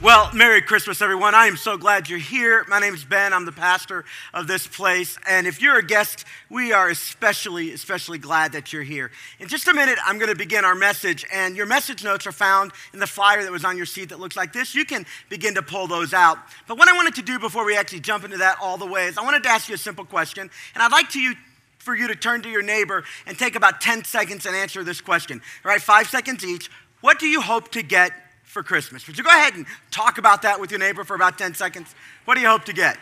Well, Merry Christmas, everyone. I am so glad you're here. My name is Ben. I'm the pastor of this place. And if you're a guest, we are especially, especially glad that you're here. In just a minute, I'm going to begin our message. And your message notes are found in the flyer that was on your seat that looks like this. You can begin to pull those out. But what I wanted to do before we actually jump into that all the way is I wanted to ask you a simple question. And I'd like to you for you to turn to your neighbor and take about 10 seconds and answer this question. All right, five seconds each. What do you hope to get for Christmas? Would you go ahead and talk about that with your neighbor for about 10 seconds? What do you hope to get?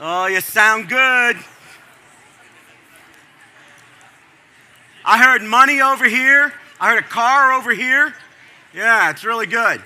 Oh, you sound good. I heard money over here. I heard a car over here. Yeah, it's really good.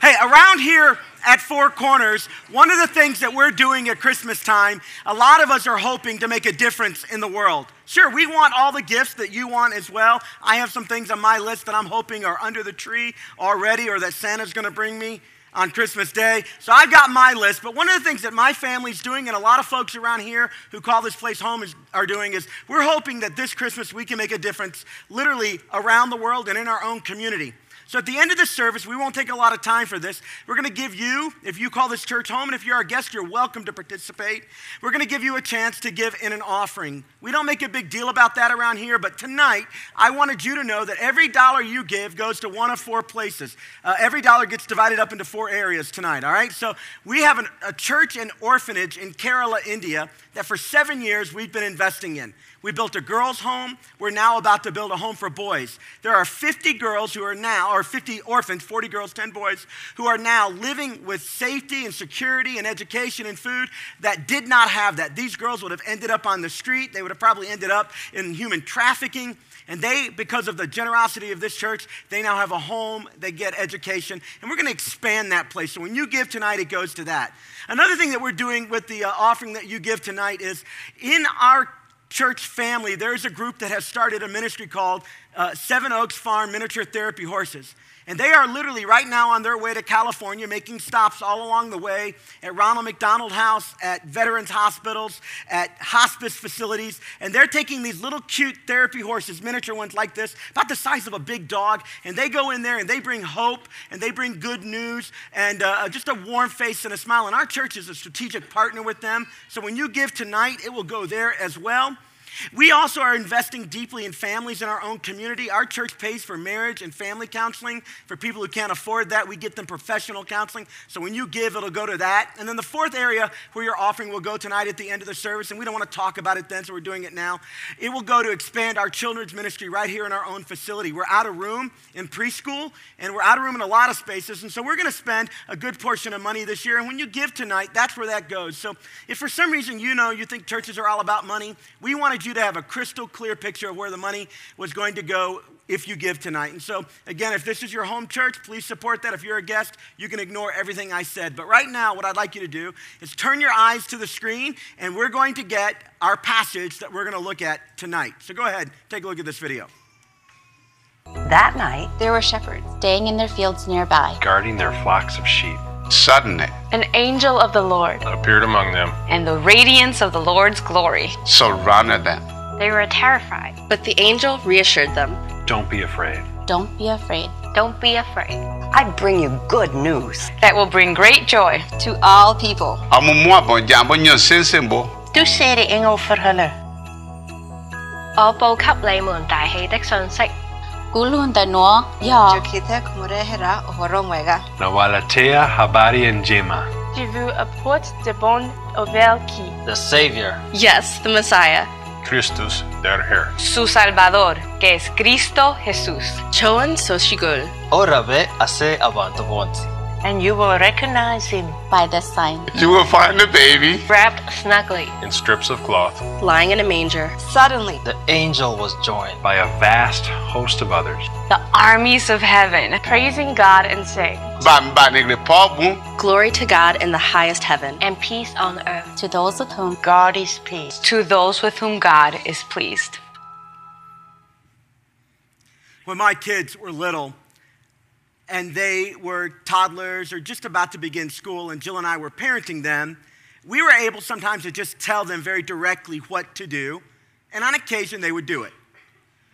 Hey, around here, at Four Corners, one of the things that we're doing at Christmas time, a lot of us are hoping to make a difference in the world. Sure, we want all the gifts that you want as well. I have some things on my list that I'm hoping are under the tree already or that Santa's going to bring me on Christmas Day. So I've got my list, but one of the things that my family's doing and a lot of folks around here who call this place home is, are doing is we're hoping that this Christmas we can make a difference literally around the world and in our own community. So at the end of the service, we won't take a lot of time for this. We're going to give you, if you call this church home, and if you're our guest, you're welcome to participate. We're going to give you a chance to give in an offering. We don't make a big deal about that around here, but tonight, I wanted you to know that every dollar you give goes to one of four places. Uh, every dollar gets divided up into four areas tonight, all right? So we have an, a church and orphanage in Kerala, India, that for seven years we've been investing in. We built a girls' home. We're now about to build a home for boys. There are 50 girls who are now, or 50 orphans, 40 girls, 10 boys, who are now living with safety and security and education and food that did not have that. These girls would have ended up on the street. They would have probably ended up in human trafficking. And they, because of the generosity of this church, they now have a home, they get education, and we're going to expand that place. So when you give tonight, it goes to that. Another thing that we're doing with the uh, offering that you give tonight is in our church family, there's a group that has started a ministry called uh, Seven Oaks Farm Miniature Therapy Horses. And they are literally right now on their way to California, making stops all along the way at Ronald McDonald House, at veterans hospitals, at hospice facilities. And they're taking these little cute therapy horses, miniature ones like this, about the size of a big dog. And they go in there and they bring hope and they bring good news and uh, just a warm face and a smile. And our church is a strategic partner with them. So when you give tonight, it will go there as well. We also are investing deeply in families in our own community. Our church pays for marriage and family counseling. For people who can't afford that, we get them professional counseling. So when you give, it'll go to that. And then the fourth area where your offering will go tonight at the end of the service, and we don't want to talk about it then, so we're doing it now. It will go to expand our children's ministry right here in our own facility. We're out of room in preschool, and we're out of room in a lot of spaces. And so we're going to spend a good portion of money this year. And when you give tonight, that's where that goes. So if for some reason you know you think churches are all about money, we wanted you to have a crystal clear picture of where the money was going to go if you give tonight. And so, again, if this is your home church, please support that. If you're a guest, you can ignore everything I said. But right now, what I'd like you to do is turn your eyes to the screen, and we're going to get our passage that we're going to look at tonight. So go ahead, take a look at this video. That night, there were shepherds staying in their fields nearby, guarding their flocks of sheep. Suddenly, an angel of the Lord appeared among them, and the radiance of the Lord's glory surrounded them. They were terrified. But the angel reassured them Don't be afraid. Don't be afraid. Don't be afraid. I bring you good news that will bring great joy to all people. Du ser det engel forholder. 我报给你们大喜的信息。 Gulunda no ya. Nawalatea habari njema. Je vous apporte de bonnes nouvelles qui The Savior. Yes, the Messiah. Christus der Herr. Su Salvador, que es Cristo Jesús. Choan Soshigul. Orabe ase abantavonti. And you will recognize him by the sign. You will find the baby wrapped snugly in strips of cloth, lying in a manger. Suddenly, the angel was joined by a vast host of others. The armies of heaven praising God and saying, Glory to God in the highest heaven, and peace on earth to those with whom God is pleased. To those with whom God is pleased. When my kids were little, and they were toddlers or just about to begin school, and Jill and I were parenting them, we were able sometimes to just tell them very directly what to do, and on occasion they would do it.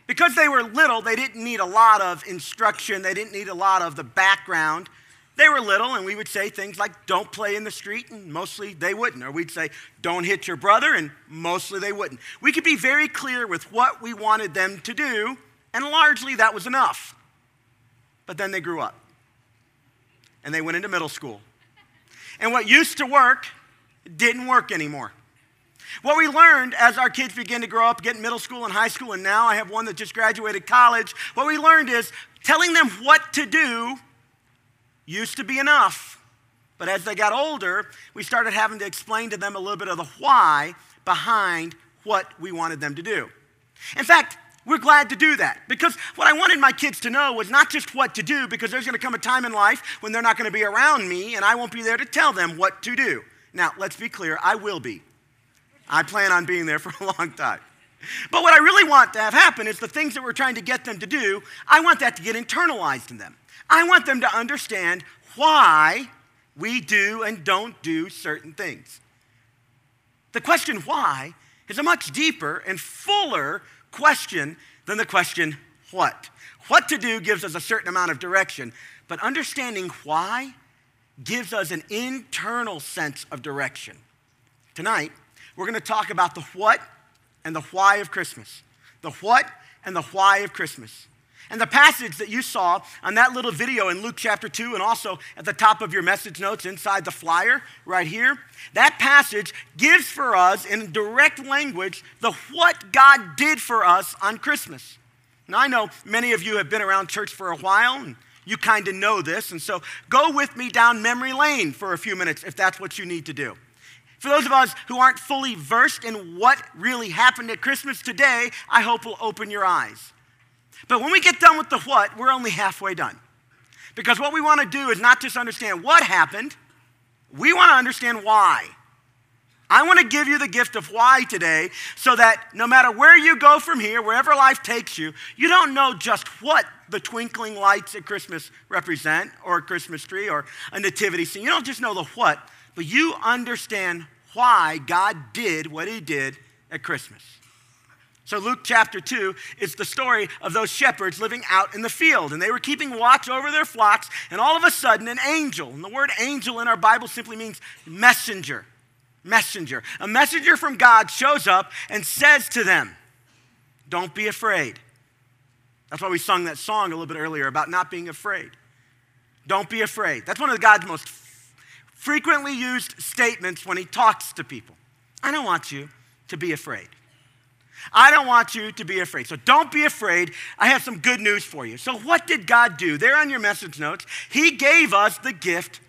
Because they were little, they didn't need a lot of instruction, they didn't need a lot of the background. They were little, and we would say things like, don't play in the street, and mostly they wouldn't. Or we'd say, don't hit your brother, and mostly they wouldn't. We could be very clear with what we wanted them to do, and largely that was enough. But then they grew up, and they went into middle school. And what used to work didn't work anymore. What we learned as our kids began to grow up, get in middle school and high school, and now I have one that just graduated college, what we learned is telling them what to do used to be enough. But as they got older, we started having to explain to them a little bit of the why behind what we wanted them to do. In fact, we're glad to do that because what I wanted my kids to know was not just what to do, because there's going to come a time in life when they're not going to be around me and I won't be there to tell them what to do. Now, let's be clear, I will be. I plan on being there for a long time. But what I really want to have happen is the things that we're trying to get them to do, I want that to get internalized in them. I want them to understand why we do and don't do certain things. The question why is a much deeper and fuller question than the question what. What to do gives us a certain amount of direction, but understanding why gives us an internal sense of direction. Tonight, we're going to talk about the what and the why of Christmas. The what and the why of Christmas. And the passage that you saw on that little video in Luke chapter 2, and also at the top of your message notes inside the flyer right here, that passage gives for us in direct language the what God did for us on Christmas. Now, I know many of you have been around church for a while, and you kind of know this, and so go with me down memory lane for a few minutes if that's what you need to do. For those of us who aren't fully versed in what really happened at Christmas today, I hope will open your eyes. But when we get done with the what, we're only halfway done. Because what we want to do is not just understand what happened, we want to understand why. I want to give you the gift of why today so that no matter where you go from here, wherever life takes you, you don't know just what the twinkling lights at Christmas represent, or a Christmas tree, or a nativity scene. You don't just know the what, but you understand why God did what He did at Christmas. So, Luke chapter 2 is the story of those shepherds living out in the field. And they were keeping watch over their flocks, and all of a sudden, an angel, and the word angel in our Bible simply means messenger. Messenger. A messenger from God shows up and says to them, Don't be afraid. That's why we sung that song a little bit earlier about not being afraid. Don't be afraid. That's one of God's most frequently used statements when he talks to people. I don't want you to be afraid. I don't want you to be afraid. So don't be afraid. I have some good news for you. So, what did God do? There on your message notes, He gave us the gift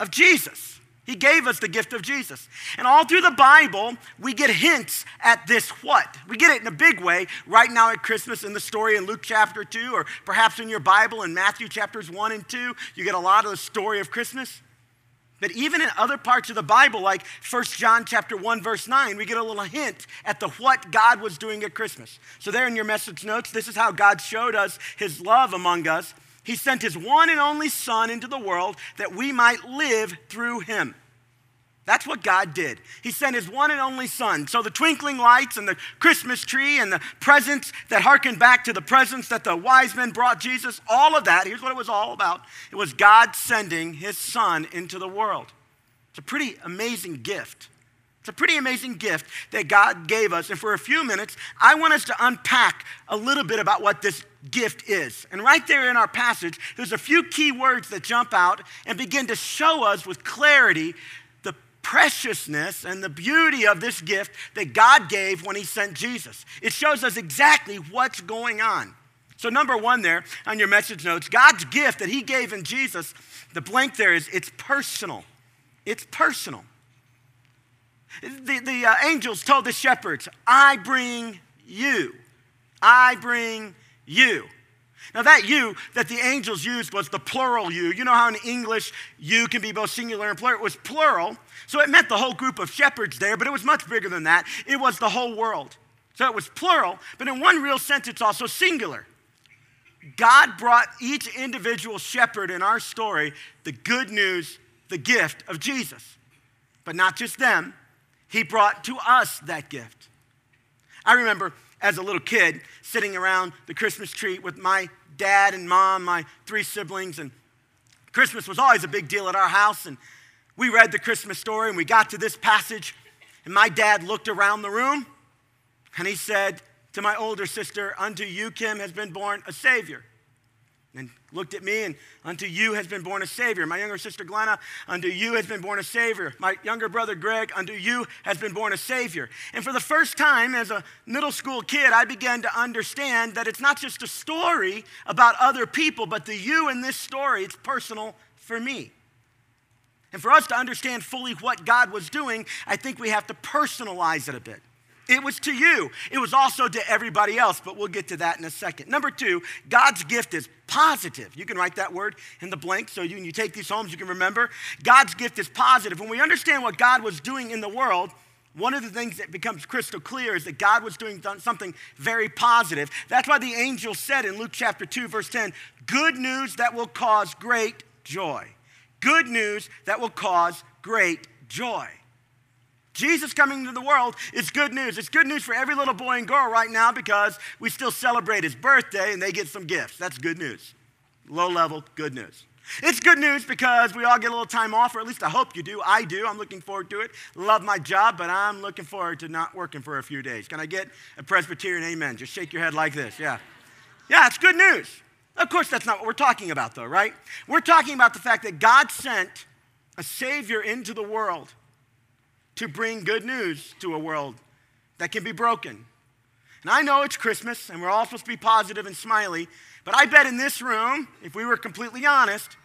of Jesus. He gave us the gift of Jesus. And all through the Bible, we get hints at this what. We get it in a big way right now at Christmas in the story in Luke chapter 2, or perhaps in your Bible in Matthew chapters 1 and 2. You get a lot of the story of Christmas. But even in other parts of the Bible, like 1 John chapter 1, verse 9, we get a little hint at the what God was doing at Christmas. So there in your message notes, this is how God showed us his love among us. He sent his one and only Son into the world that we might live through him. That's what God did. He sent his one and only son. So the twinkling lights and the Christmas tree and the presents that harken back to the presents that the wise men brought Jesus, all of that, here's what it was all about. It was God sending his son into the world. It's a pretty amazing gift. It's a pretty amazing gift that God gave us. And for a few minutes, I want us to unpack a little bit about what this gift is. And right there in our passage, there's a few key words that jump out and begin to show us with clarity preciousness and the beauty of this gift that God gave when He sent Jesus. It shows us exactly what's going on. So, number one, there on your message notes, God's gift that He gave in Jesus, the blank there is it's personal. It's personal. The, the uh, angels told the shepherds, I bring you. I bring you. Now, that you that the angels used was the plural you. You know how in English you can be both singular and plural? It was plural. So it meant the whole group of shepherds there, but it was much bigger than that. It was the whole world. So it was plural, but in one real sense, it's also singular. God brought each individual shepherd in our story the good news, the gift of Jesus. But not just them, He brought to us that gift. I remember as a little kid, sitting around the Christmas tree with my dad and mom, my three siblings, and Christmas was always a big deal at our house. And we read the Christmas story, and we got to this passage, and my dad looked around the room, and he said to my older sister, Unto you, Kim, has been born a Savior and looked at me, and unto you has been born a Savior. My younger sister Glenna, unto you has been born a Savior. My younger brother Greg, unto you has been born a Savior. And for the first time as a middle school kid, I began to understand that it's not just a story about other people, but the you in this story, it's personal for me. And for us to understand fully what God was doing, I think we have to personalize it a bit. It was to you. It was also to everybody else, but we'll get to that in a second. Number two, God's gift is positive. You can write that word in the blank so you, you take these homes, you can remember. God's gift is positive. When we understand what God was doing in the world, one of the things that becomes crystal clear is that God was doing something very positive. That's why the angel said in Luke chapter 2, verse 10, good news that will cause great joy. Good news that will cause great joy. Jesus coming into the world is good news. It's good news for every little boy and girl right now because we still celebrate his birthday and they get some gifts. That's good news. Low level, good news. It's good news because we all get a little time off, or at least I hope you do. I do. I'm looking forward to it. Love my job, but I'm looking forward to not working for a few days. Can I get a Presbyterian amen? Just shake your head like this. Yeah. Yeah, it's good news. Of course, that's not what we're talking about, though, right? We're talking about the fact that God sent a Savior into the world to bring good news to a world that can be broken. And I know it's Christmas and we're all supposed to be positive and smiley, but I bet in this room, if we were completely honest,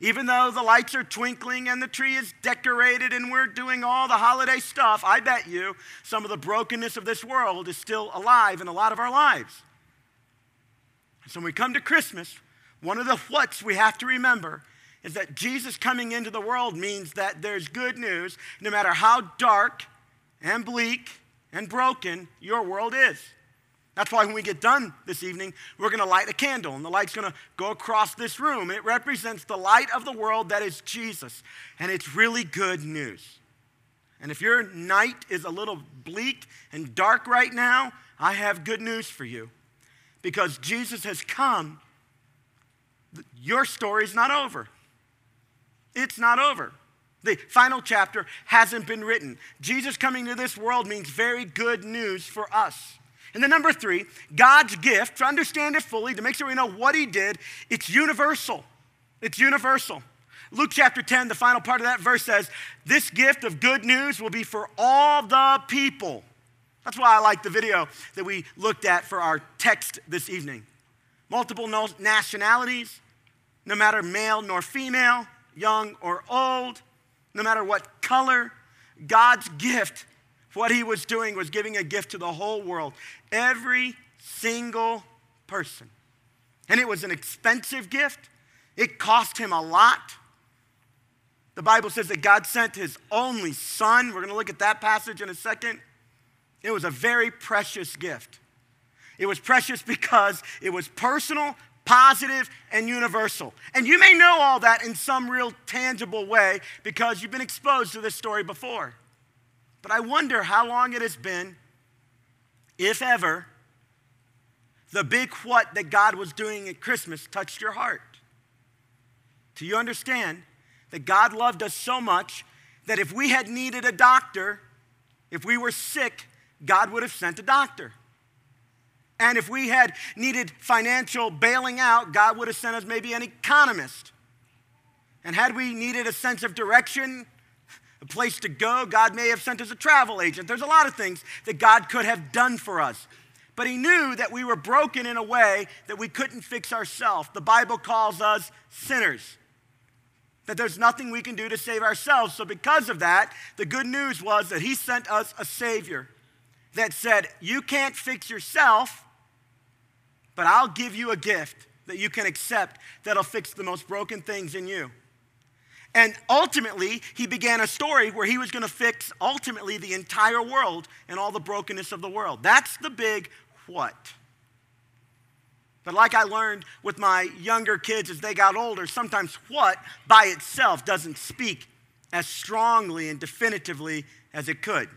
even though the lights are twinkling and the tree is decorated and we're doing all the holiday stuff, I bet you some of the brokenness of this world is still alive in a lot of our lives. So when we come to Christmas, one of the whats we have to remember is that Jesus coming into the world means that there's good news no matter how dark and bleak and broken your world is. That's why when we get done this evening, we're going to light a candle, and the light's going to go across this room. It represents the light of the world that is Jesus, and it's really good news. And if your night is a little bleak and dark right now, I have good news for you. Because Jesus has come, your story's not over. It's not over. The final chapter hasn't been written. Jesus coming to this world means very good news for us. And then, number three, God's gift, to understand it fully, to make sure we know what He did, it's universal. It's universal. Luke chapter 10, the final part of that verse says, This gift of good news will be for all the people. That's why I like the video that we looked at for our text this evening. Multiple nationalities, no matter male nor female, young or old, no matter what color, God's gift, what he was doing was giving a gift to the whole world, every single person. And it was an expensive gift, it cost him a lot. The Bible says that God sent his only son. We're going to look at that passage in a second. It was a very precious gift. It was precious because it was personal, positive, and universal. And you may know all that in some real tangible way because you've been exposed to this story before. But I wonder how long it has been, if ever, the big what that God was doing at Christmas touched your heart. Do you understand that God loved us so much that if we had needed a doctor, if we were sick, God would have sent a doctor. And if we had needed financial bailing out, God would have sent us maybe an economist. And had we needed a sense of direction, a place to go, God may have sent us a travel agent. There's a lot of things that God could have done for us. But He knew that we were broken in a way that we couldn't fix ourselves. The Bible calls us sinners, that there's nothing we can do to save ourselves. So, because of that, the good news was that He sent us a Savior that said, You can't fix yourself but I'll give you a gift that you can accept that'll fix the most broken things in you. And ultimately, he began a story where he was going to fix ultimately the entire world and all the brokenness of the world. That's the big what. But like I learned with my younger kids as they got older, sometimes what by itself doesn't speak as strongly and definitively as it could.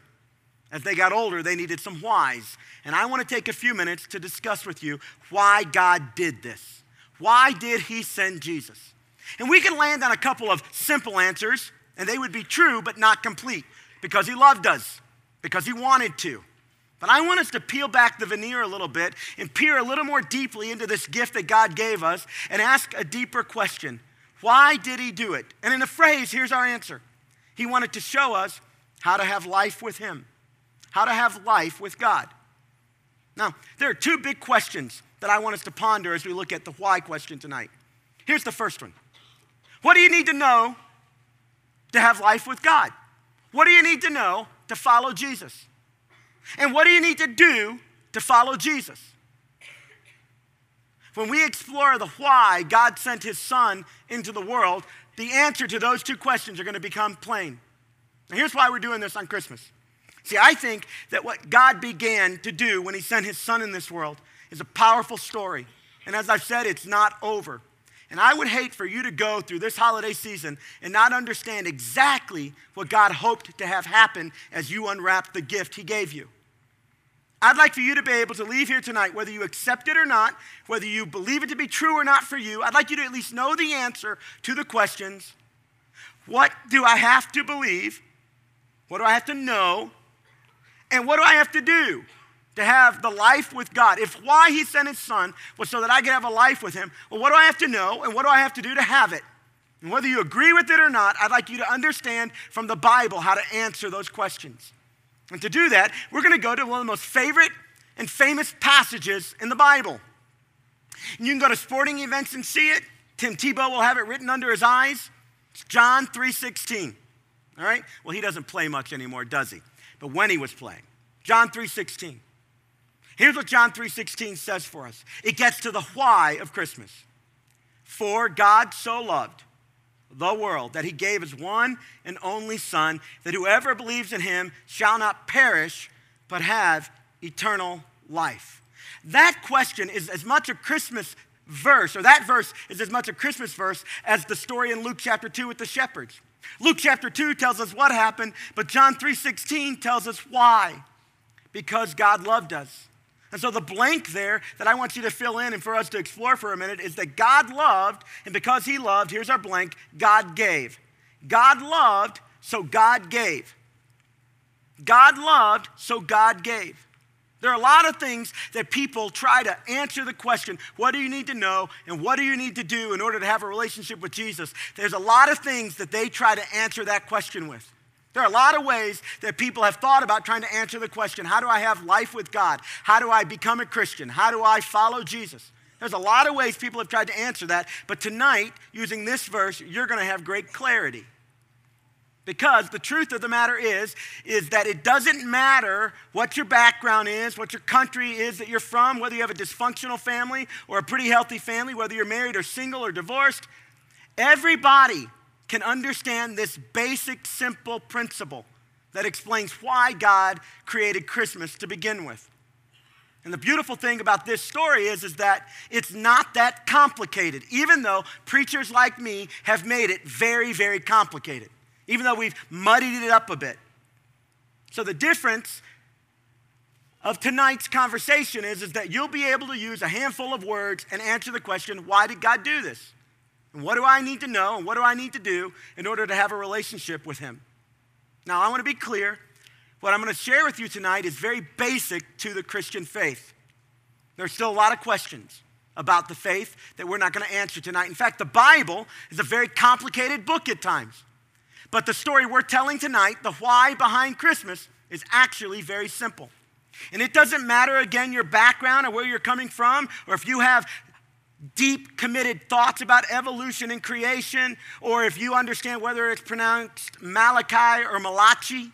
As they got older, they needed some whys. And I want to take a few minutes to discuss with you why God did this. Why did He send Jesus? And we can land on a couple of simple answers, and they would be true but not complete because He loved us, because He wanted to. But I want us to peel back the veneer a little bit and peer a little more deeply into this gift that God gave us and ask a deeper question Why did He do it? And in a phrase, here's our answer He wanted to show us how to have life with Him, how to have life with God. Now, there are two big questions that I want us to ponder as we look at the why question tonight. Here's the first one What do you need to know to have life with God? What do you need to know to follow Jesus? And what do you need to do to follow Jesus? When we explore the why God sent his son into the world, the answer to those two questions are going to become plain. And here's why we're doing this on Christmas. See, I think that what God began to do when he sent his son in this world is a powerful story. And as I've said, it's not over. And I would hate for you to go through this holiday season and not understand exactly what God hoped to have happen as you unwrap the gift He gave you. I'd like for you to be able to leave here tonight, whether you accept it or not, whether you believe it to be true or not for you. I'd like you to at least know the answer to the questions What do I have to believe? What do I have to know? And what do I have to do to have the life with God? If why He sent His Son was so that I could have a life with Him, well, what do I have to know and what do I have to do to have it? And whether you agree with it or not, I'd like you to understand from the Bible how to answer those questions. And to do that, we're going to go to one of the most favorite and famous passages in the Bible. And you can go to sporting events and see it. Tim Tebow will have it written under his eyes. It's John 3:16. All right? Well, he doesn't play much anymore, does he? But when he was playing. John 3:16. Here's what John 3:16 says for us. It gets to the why of Christmas. For God so loved the world, that he gave his one and only Son, that whoever believes in him shall not perish, but have eternal life. That question is as much a Christmas verse, or that verse is as much a Christmas verse as the story in Luke chapter 2 with the shepherds. Luke chapter 2 tells us what happened, but John 3:16 tells us why. Because God loved us. And so the blank there that I want you to fill in and for us to explore for a minute is that God loved, and because He loved, here's our blank God gave. God loved, so God gave. God loved, so God gave. There are a lot of things that people try to answer the question, what do you need to know and what do you need to do in order to have a relationship with Jesus? There's a lot of things that they try to answer that question with. There are a lot of ways that people have thought about trying to answer the question how do I have life with God? How do I become a Christian? How do I follow Jesus? There's a lot of ways people have tried to answer that, but tonight, using this verse, you're going to have great clarity. Because the truth of the matter is, is that it doesn't matter what your background is, what your country is that you're from, whether you have a dysfunctional family or a pretty healthy family, whether you're married or single or divorced. Everybody can understand this basic, simple principle that explains why God created Christmas to begin with. And the beautiful thing about this story is, is that it's not that complicated, even though preachers like me have made it very, very complicated, even though we've muddied it up a bit. So the difference of tonight's conversation is, is that you'll be able to use a handful of words and answer the question, why did God do this? And what do I need to know and what do I need to do in order to have a relationship with Him? Now, I want to be clear what I'm going to share with you tonight is very basic to the Christian faith. There's still a lot of questions about the faith that we're not going to answer tonight. In fact, the Bible is a very complicated book at times. But the story we're telling tonight, the why behind Christmas, is actually very simple. And it doesn't matter, again, your background or where you're coming from, or if you have deep, committed thoughts about evolution and creation, or if you understand whether it's pronounced Malachi or Malachi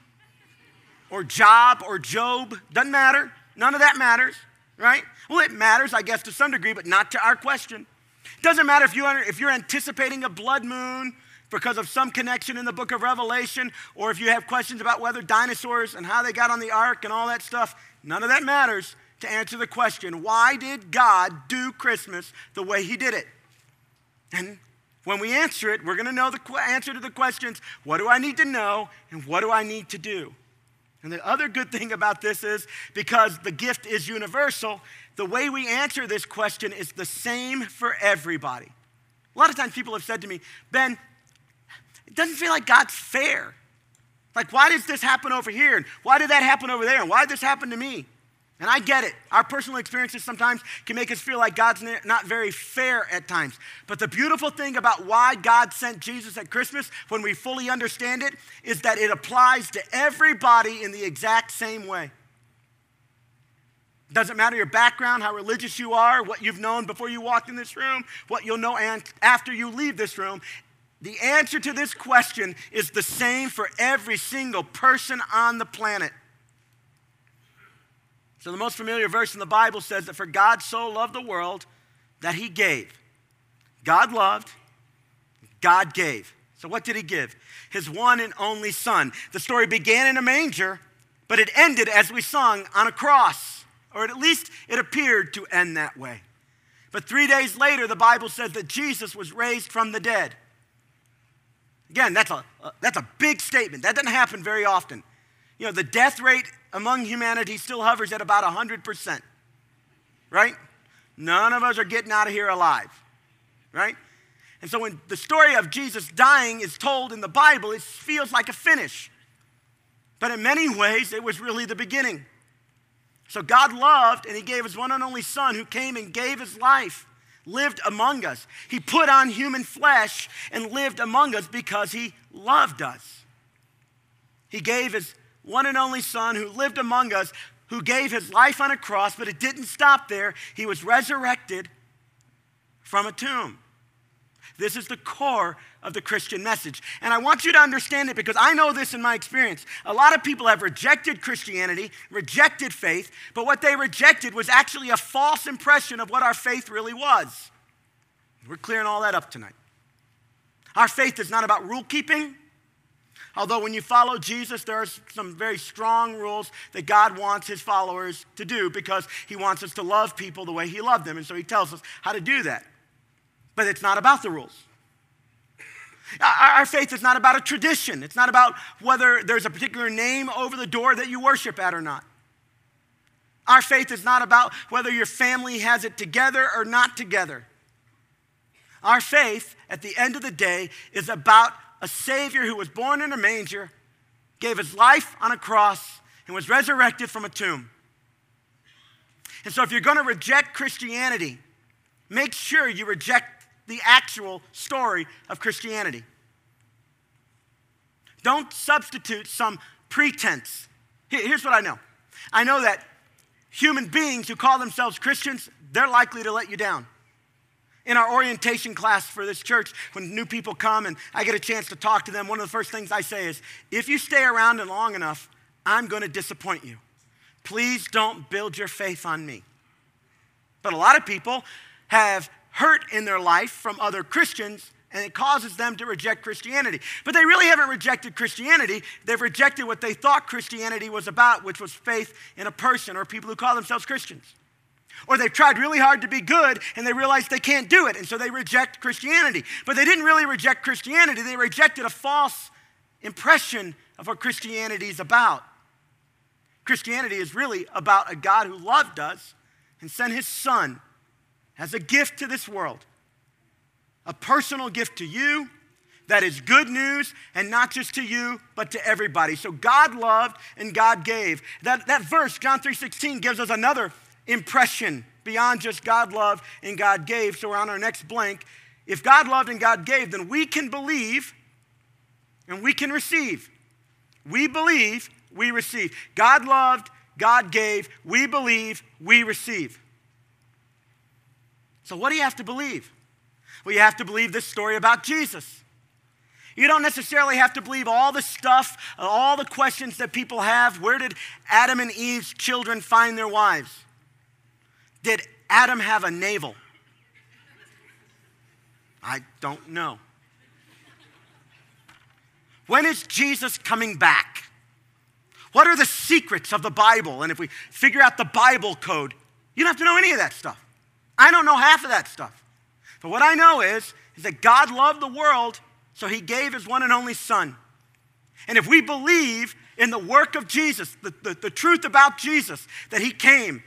or Job or Job, doesn't matter. None of that matters, right? Well, it matters, I guess, to some degree, but not to our question. Doesn't matter if, you, if you're anticipating a blood moon because of some connection in the book of Revelation, or if you have questions about whether dinosaurs and how they got on the ark and all that stuff. None of that matters to answer the question why did God do Christmas the way He did it? And when we answer it, we're going to know the answer to the questions what do I need to know and what do I need to do? And the other good thing about this is because the gift is universal, the way we answer this question is the same for everybody. A lot of times people have said to me, Ben, it doesn't feel like God's fair. Like, why does this happen over here? And why did that happen over there? And why did this happen to me? And I get it. Our personal experiences sometimes can make us feel like God's not very fair at times. But the beautiful thing about why God sent Jesus at Christmas, when we fully understand it, is that it applies to everybody in the exact same way. Doesn't matter your background, how religious you are, what you've known before you walked in this room, what you'll know after you leave this room. The answer to this question is the same for every single person on the planet. So, the most familiar verse in the Bible says that for God so loved the world that he gave. God loved, God gave. So, what did he give? His one and only Son. The story began in a manger, but it ended, as we sung, on a cross, or at least it appeared to end that way. But three days later, the Bible says that Jesus was raised from the dead. Again, that's a, that's a big statement. That doesn't happen very often. You know, the death rate among humanity still hovers at about 100%, right? None of us are getting out of here alive, right? And so when the story of Jesus dying is told in the Bible, it feels like a finish. But in many ways, it was really the beginning. So God loved, and He gave His one and only Son who came and gave His life, lived among us. He put on human flesh and lived among us because He loved us. He gave His one and only Son who lived among us, who gave his life on a cross, but it didn't stop there. He was resurrected from a tomb. This is the core of the Christian message. And I want you to understand it because I know this in my experience. A lot of people have rejected Christianity, rejected faith, but what they rejected was actually a false impression of what our faith really was. We're clearing all that up tonight. Our faith is not about rule keeping. Although, when you follow Jesus, there are some very strong rules that God wants his followers to do because he wants us to love people the way he loved them. And so he tells us how to do that. But it's not about the rules. Our faith is not about a tradition, it's not about whether there's a particular name over the door that you worship at or not. Our faith is not about whether your family has it together or not together. Our faith, at the end of the day, is about a Savior who was born in a manger, gave his life on a cross, and was resurrected from a tomb. And so, if you're going to reject Christianity, make sure you reject the actual story of Christianity. Don't substitute some pretense. Here's what I know I know that human beings who call themselves Christians, they're likely to let you down in our orientation class for this church, when new people come and I get a chance to talk to them, one of the first things I say is, if you stay around long enough, I'm going to disappoint you. Please don't build your faith on me. But a lot of people have hurt in their life from other Christians and it causes them to reject Christianity. But they really haven't rejected Christianity. They've rejected what they thought Christianity was about, which was faith in a person or people who call themselves Christians. Or they've tried really hard to be good and they realize they can't do it, and so they reject Christianity. But they didn't really reject Christianity, they rejected a false impression of what Christianity is about. Christianity is really about a God who loved us and sent his son as a gift to this world, a personal gift to you that is good news and not just to you but to everybody so god loved and god gave that, that verse john 3.16 gives us another impression beyond just God loved and God gave. So we're on our next blank. If God loved and God gave, then we can believe and we can receive. We believe, we receive. God loved, God gave, we believe, we receive. So, what do you have to believe? Well, you have to believe this story about Jesus. You don't necessarily have to believe all the stuff, all the questions that people have. Where did Adam and Eve's children find their wives? Did Adam have a navel? I don't know. When is Jesus coming back? What are the secrets of the Bible? And if we figure out the Bible code, you don't have to know any of that stuff. I don't know half of that stuff. But what I know is, is that God loved the world, so he gave his one and only son. And if we believe in the work of Jesus, the, the, the truth about Jesus, that he came,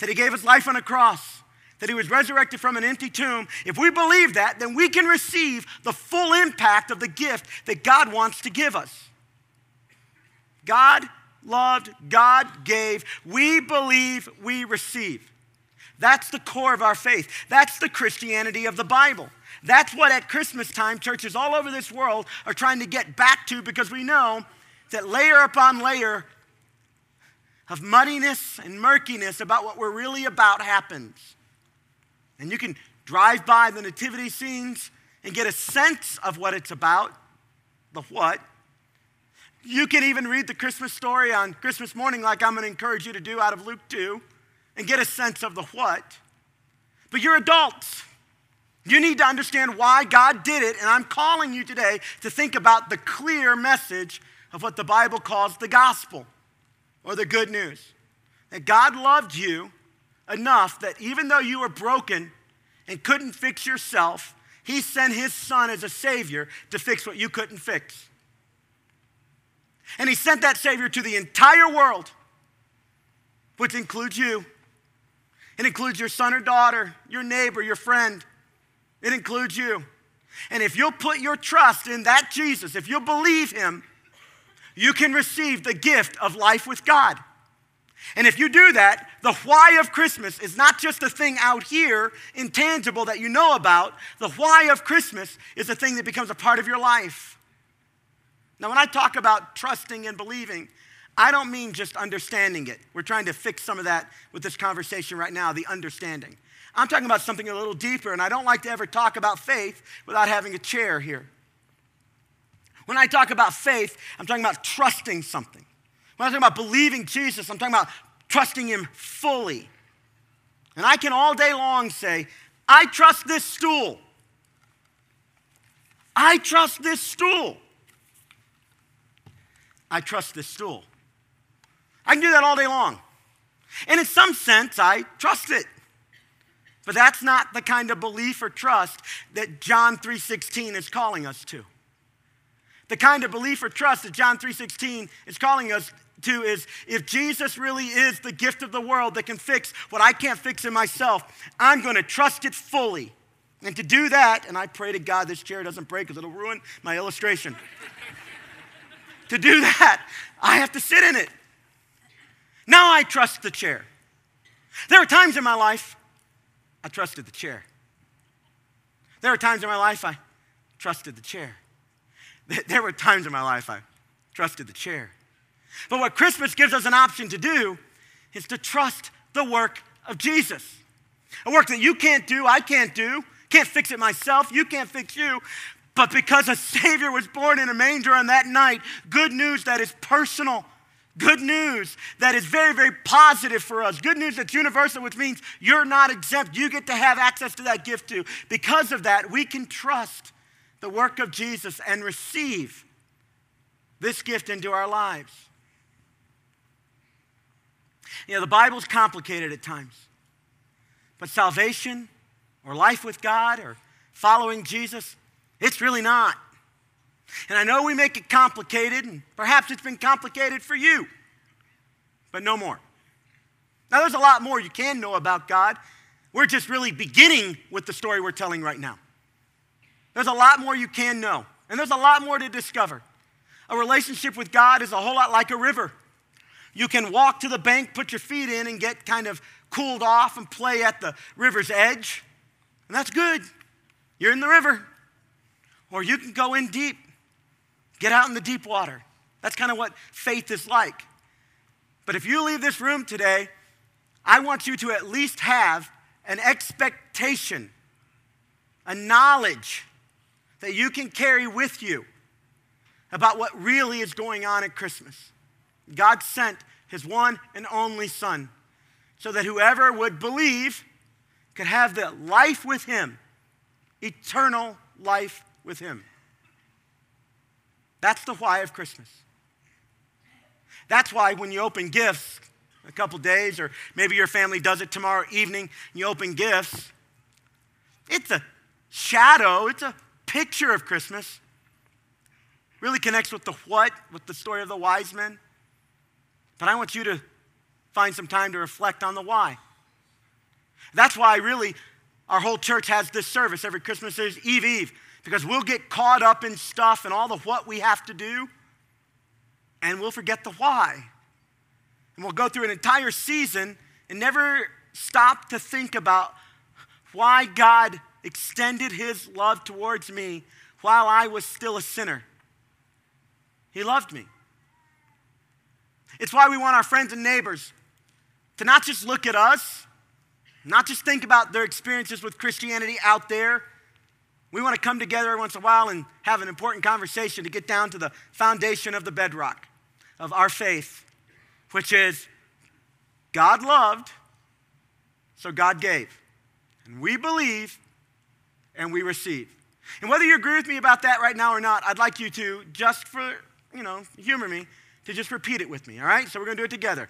that he gave his life on a cross, that he was resurrected from an empty tomb, if we believe that, then we can receive the full impact of the gift that God wants to give us. God loved, God gave. We believe, we receive. That's the core of our faith. That's the Christianity of the Bible. That's what at Christmas time churches all over this world are trying to get back to because we know that layer upon layer of muddiness and murkiness about what we're really about happens. And you can drive by the nativity scenes and get a sense of what it's about, the what. You can even read the Christmas story on Christmas morning, like I'm going to encourage you to do out of Luke 2, and get a sense of the what. But you're adults. You need to understand why God did it, and I'm calling you today to think about the clear message of what the Bible calls the gospel or the good news. That God loved you enough that even though you were broken and couldn't fix yourself, He sent His Son as a Savior to fix what you couldn't fix. And He sent that Savior to the entire world, which includes you. It includes your son or daughter, your neighbor, your friend. It includes you. And if you'll put your trust in that Jesus, if you'll believe him, you can receive the gift of life with God. And if you do that, the why of Christmas is not just a thing out here, intangible that you know about. The why of Christmas is a thing that becomes a part of your life. Now, when I talk about trusting and believing, I don't mean just understanding it. We're trying to fix some of that with this conversation right now, the understanding. I'm talking about something a little deeper, and I don't like to ever talk about faith without having a chair here. When I talk about faith, I'm talking about trusting something. When I talk about believing Jesus, I'm talking about trusting Him fully. And I can all day long say, I trust this stool. I trust this stool. I trust this stool. I can do that all day long. And in some sense, I trust it. But that's not the kind of belief or trust that John 3:16 is calling us to. The kind of belief or trust that John 3:16 is calling us to is if Jesus really is the gift of the world that can fix what I can't fix in myself, I'm going to trust it fully. And to do that, and I pray to God this chair doesn't break because it'll ruin my illustration. to do that, I have to sit in it. Now I trust the chair. There are times in my life I trusted the chair. There are times in my life I trusted the chair. There were times in my life I trusted the chair. But what Christmas gives us an option to do is to trust the work of Jesus. A work that you can't do, I can't do, can't fix it myself, you can't fix you. But because a Savior was born in a manger on that night, good news that is personal, Good news that is very, very positive for us. Good news that's universal, which means you're not exempt. You get to have access to that gift too. Because of that, we can trust the work of Jesus and receive this gift into our lives. You know, the Bible's complicated at times, but salvation or life with God or following Jesus, it's really not. And I know we make it complicated, and perhaps it's been complicated for you, but no more. Now, there's a lot more you can know about God. We're just really beginning with the story we're telling right now. There's a lot more you can know, and there's a lot more to discover. A relationship with God is a whole lot like a river. You can walk to the bank, put your feet in, and get kind of cooled off and play at the river's edge, and that's good. You're in the river. Or you can go in deep Get out in the deep water. That's kind of what faith is like. But if you leave this room today, I want you to at least have an expectation, a knowledge that you can carry with you about what really is going on at Christmas. God sent his one and only Son so that whoever would believe could have the life with him, eternal life with him. That's the why of Christmas. That's why when you open gifts a couple days, or maybe your family does it tomorrow evening, you open gifts, it's a shadow, it's a picture of Christmas. really connects with the what, with the story of the wise men. But I want you to find some time to reflect on the why. That's why, really, our whole church has this service every Christmas is Eve Eve, because we'll get caught up in stuff and all the what we have to do, and we'll forget the why. And we'll go through an entire season and never stop to think about why God extended his love towards me while I was still a sinner. He loved me. It's why we want our friends and neighbors to not just look at us, not just think about their experiences with Christianity out there. We want to come together every once in a while and have an important conversation to get down to the foundation of the bedrock of our faith, which is God loved, so God gave. And we believe, and we receive. And whether you agree with me about that right now or not, I'd like you to, just for, you know, humor me, to just repeat it with me, all right? So we're going to do it together.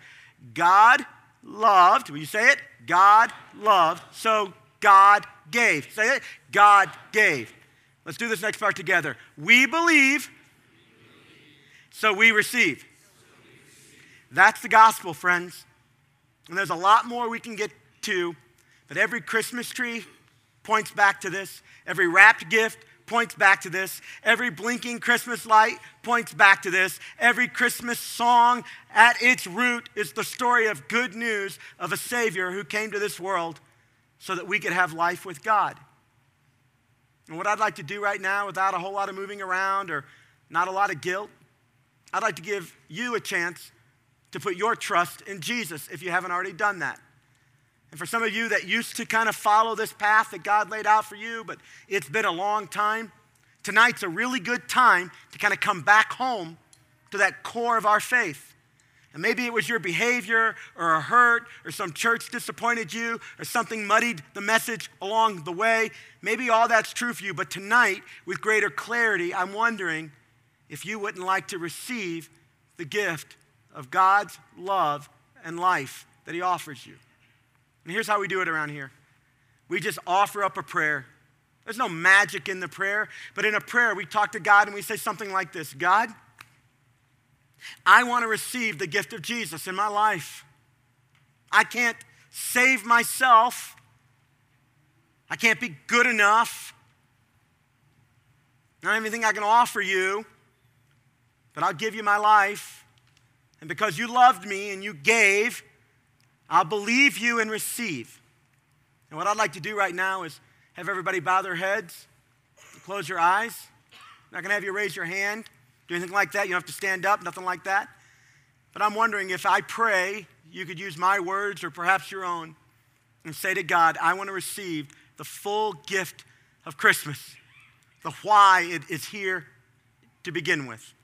God loved, will you say it? God loved, so God gave. Say it. God gave. Let's do this next part together. We believe, so we receive. That's the gospel, friends. And there's a lot more we can get to, but every Christmas tree points back to this. Every wrapped gift points back to this. Every blinking Christmas light points back to this. Every Christmas song at its root is the story of good news of a Savior who came to this world so that we could have life with God. And what I'd like to do right now, without a whole lot of moving around or not a lot of guilt, I'd like to give you a chance to put your trust in Jesus if you haven't already done that. And for some of you that used to kind of follow this path that God laid out for you, but it's been a long time, tonight's a really good time to kind of come back home to that core of our faith. And maybe it was your behavior or a hurt or some church disappointed you or something muddied the message along the way. Maybe all that's true for you, but tonight, with greater clarity, I'm wondering if you wouldn't like to receive the gift of God's love and life that He offers you. And here's how we do it around here we just offer up a prayer. There's no magic in the prayer, but in a prayer, we talk to God and we say something like this God, I want to receive the gift of Jesus in my life. I can't save myself. I can't be good enough. Not anything I can offer you, but I'll give you my life. And because you loved me and you gave, I'll believe you and receive. And what I'd like to do right now is have everybody bow their heads, close your eyes. I'm not going to have you raise your hand, do anything like that. You don't have to stand up, nothing like that. But I'm wondering if I pray, you could use my words or perhaps your own and say to God, I want to receive the full gift of Christmas, the why it is here to begin with.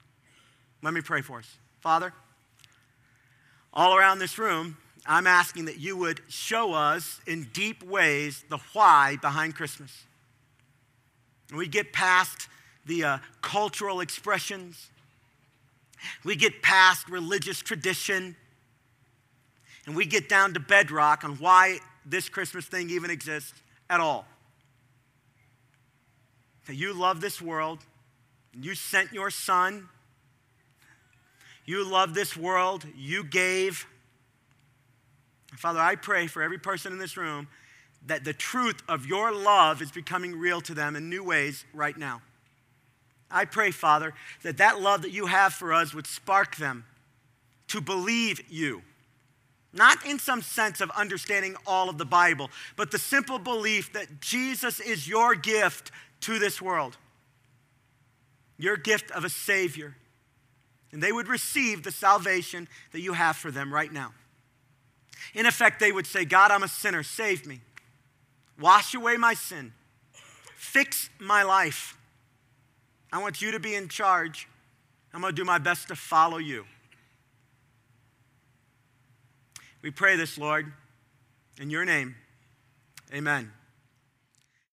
Let me pray for us. Father, all around this room, I'm asking that you would show us in deep ways the why behind Christmas. And we get past the uh, cultural expressions, we get past religious tradition, and we get down to bedrock on why this Christmas thing even exists at all. That you love this world, and you sent your son. You love this world, you gave. Father, I pray for every person in this room that the truth of your love is becoming real to them in new ways right now. I pray, Father, that that love that you have for us would spark them to believe you. Not in some sense of understanding all of the Bible, but the simple belief that Jesus is your gift to this world, your gift of a Savior. And they would receive the salvation that you have for them right now. In effect, they would say, God, I'm a sinner, save me. Wash away my sin. Fix my life. I want you to be in charge. I'm going to do my best to follow you. We pray this, Lord, in your name. Amen.